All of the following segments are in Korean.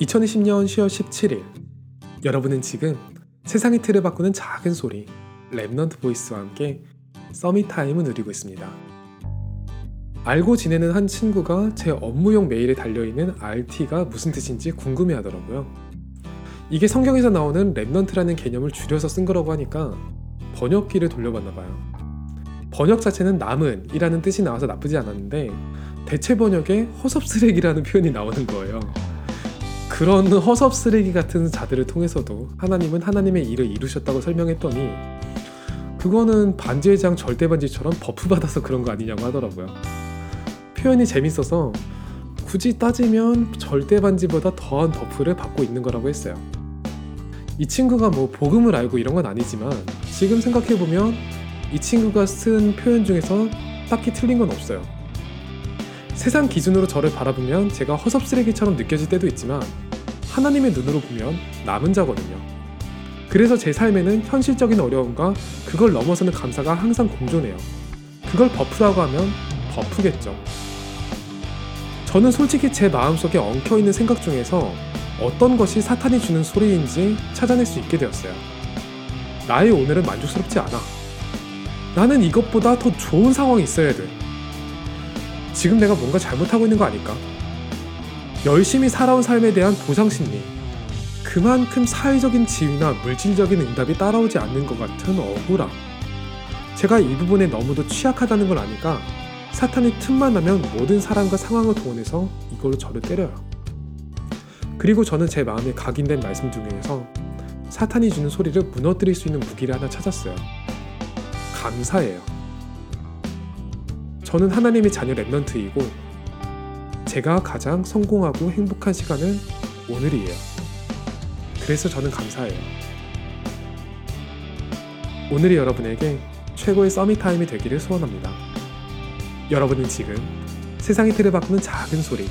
2020년 10월 17일 여러분은 지금 세상의 틀을 바꾸는 작은 소리 Remnant Voice와 함께 Summit Time을 누리고 있습니다. 알고 지내는 한 친구가 제 업무용 메일에 달려있는 RT가 무슨 뜻인지 궁금해 하더라고요. 이게 성경에서 나오는 remnant라는 개념을 줄여서 쓴 거라고 하니까 번역기를 돌려봤나 봐요. 번역 자체는 남은 이라는 뜻이 나와서 나쁘지 않았는데 대체 번역에 허섭 쓰레기라는 표현이 나오는 거예요. 그런 허섭 쓰레기 같은 자들을 통해서도 하나님은 하나님의 일을 이루셨다고 설명했더니 그거는 반지의 제왕 절대 반지처럼 buff 받아서 그런 거 아니냐고 하더라고요. 표현이 재밌어서 굳이 따지면 절대 반지보다 더한 buff를 받고 있는 거라고 했어요. 이 친구가 뭐 복음을 알고 이런 건 아니지만 지금 생각해 보면 이 친구가 쓴 표현 중에서 딱히 틀린 건 없어요. 세상 기준으로 저를 바라보면 제가 허섭 쓰레기처럼 느껴질 때도 있지만 하나님의 눈으로 보면 남은 자거든요. 그래서 제 삶에는 현실적인 어려움과 그걸 넘어서는 감사가 항상 공존해요. 그걸 buff라고 하면 buff겠죠. 저는 솔직히 제 마음속에 엉켜있는 생각 중에서 어떤 것이 사탄이 주는 소리인지 찾아낼 수 있게 되었어요. 나의 오늘은 만족스럽지 않아. 나는 이것보다 더 좋은 상황이 있어야 돼. 지금 내가 뭔가 잘못하고 있는 거 아닐까? 열심히 살아온 삶에 대한 보상 심리. 그만큼 사회적인 지위나 물질적인 응답이 따라오지 않는 것 같은 억울함. 제가 이 부분에 너무도 취약하다는 걸 아니까 사탄이 틈만 나면 모든 사람과 상황을 동원해서 이걸로 저를 때려요. 그리고 저는 제 마음에 각인된 말씀 중에서 사탄이 주는 소리를 무너뜨릴 수 있는 무기를 하나 찾았어요. 감사예요. 저는 하나님의 자녀 랩넌트이고 제가 가장 성공하고 행복한 시간은 오늘이에요. 그래서 저는 감사해요. 오늘이 여러분에게 최고의 서밋 타임이 되기를 소원합니다. 여러분은 지금 세상의 틀을 바꾸는 작은 소리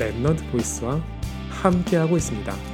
랩넌트 보이스와 함께하고 있습니다.